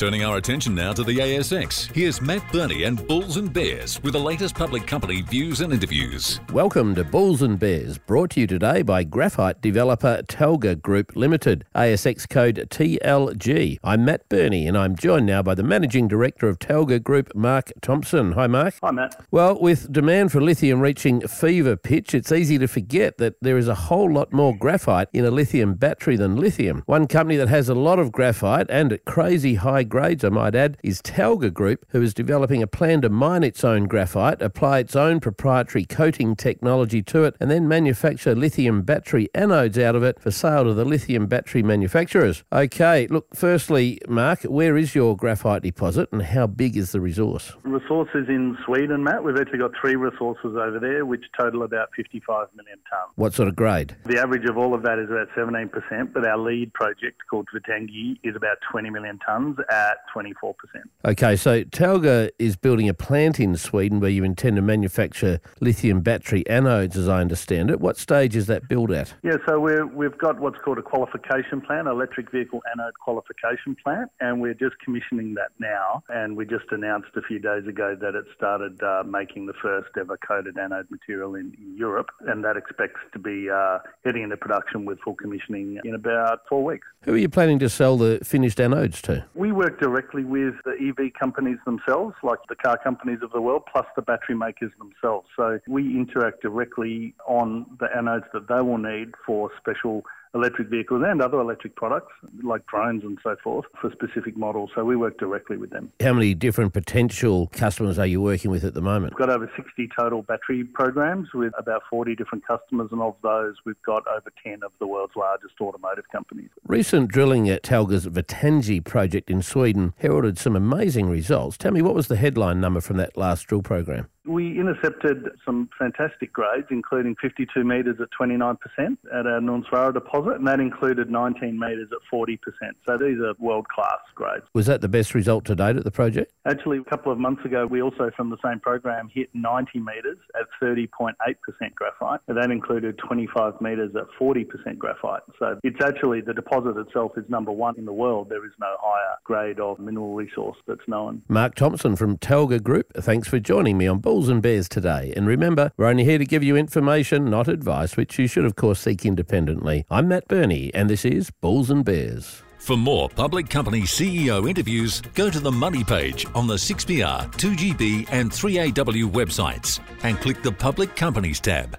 Turning our attention now to the ASX, here's Matt Birney and Bulls and Bears with the latest public company views and interviews. Welcome to Bulls and Bears, brought to you today by graphite developer Talga Group Limited, ASX code TLG. I'm Matt Birney and I'm joined now by the Managing Director of Talga Group, Mark Thompson. Hi, Mark. Hi, Matt. Well, with demand for lithium reaching fever pitch, it's easy to forget that there is a whole lot more graphite in a lithium battery than lithium. One company that has a lot of graphite and at crazy high grades, I might add, is Talga Group, who is developing a plan to mine its own graphite, apply its own proprietary coating technology to it, and then manufacture lithium battery anodes out of it for sale to the lithium battery manufacturers. Okay, look, firstly, Mark, where is your graphite deposit and how big is the resource? Resources in Sweden, Matt. We've actually got three resources over there, which total about 55 million tonnes. What sort of grade? The average of all of that is about 17%, but our lead project called Vittangi is about 20 million tonnes at 24%. Okay, so Talga is building a plant in Sweden where you intend to manufacture lithium battery anodes, as I understand it. What stage is that build at? Yeah, so we're, we've got what's called a qualification plant, electric vehicle anode qualification plant, and we're just commissioning that now. And we just announced a few days ago that it started uh, making the first ever coated anode material in, Europe, and that expects to be uh, heading into production with full commissioning in about four weeks. Who are you planning to sell the finished anodes to? We work directly with the EV companies themselves, like the car companies of the world, plus the battery makers themselves. So we interact directly on the anodes that they will need for special electric vehicles and other electric products like drones and so forth for specific models. So we work directly with them. How many different potential customers are you working with at the moment? We've got over 60 total battery programs with about 40 different customers, and of those, we've got over 10 of the world's largest automotive companies. Recent drilling at Talga's Vittangi project in Sweden heralded some amazing results. Tell me, what was the headline number from that last drill program? We intercepted some fantastic grades, including 52 metres at 29% at our Nunasvaara deposit, and that included 19 metres at 40%. So these are world class grades. Was that the best result to date at the project? Actually, a couple of months ago, we also, from the same program, hit 90 metres at 30.8% graphite, and that included 25 metres at 40% graphite. So it's actually the deposit itself is number one in the world. There is no higher grade of mineral resource that's known. Mark Thompson from Talga Group, thanks for joining me on Bulls and Bears today. And remember, we're only here to give you information, not advice, which you should, of course, seek independently. I'm Matt Birney, and this is Bulls and Bears. For more public company CEO interviews, go to the Money page on the 6PR, 2GB, and 3AW websites and click the Public Companies tab.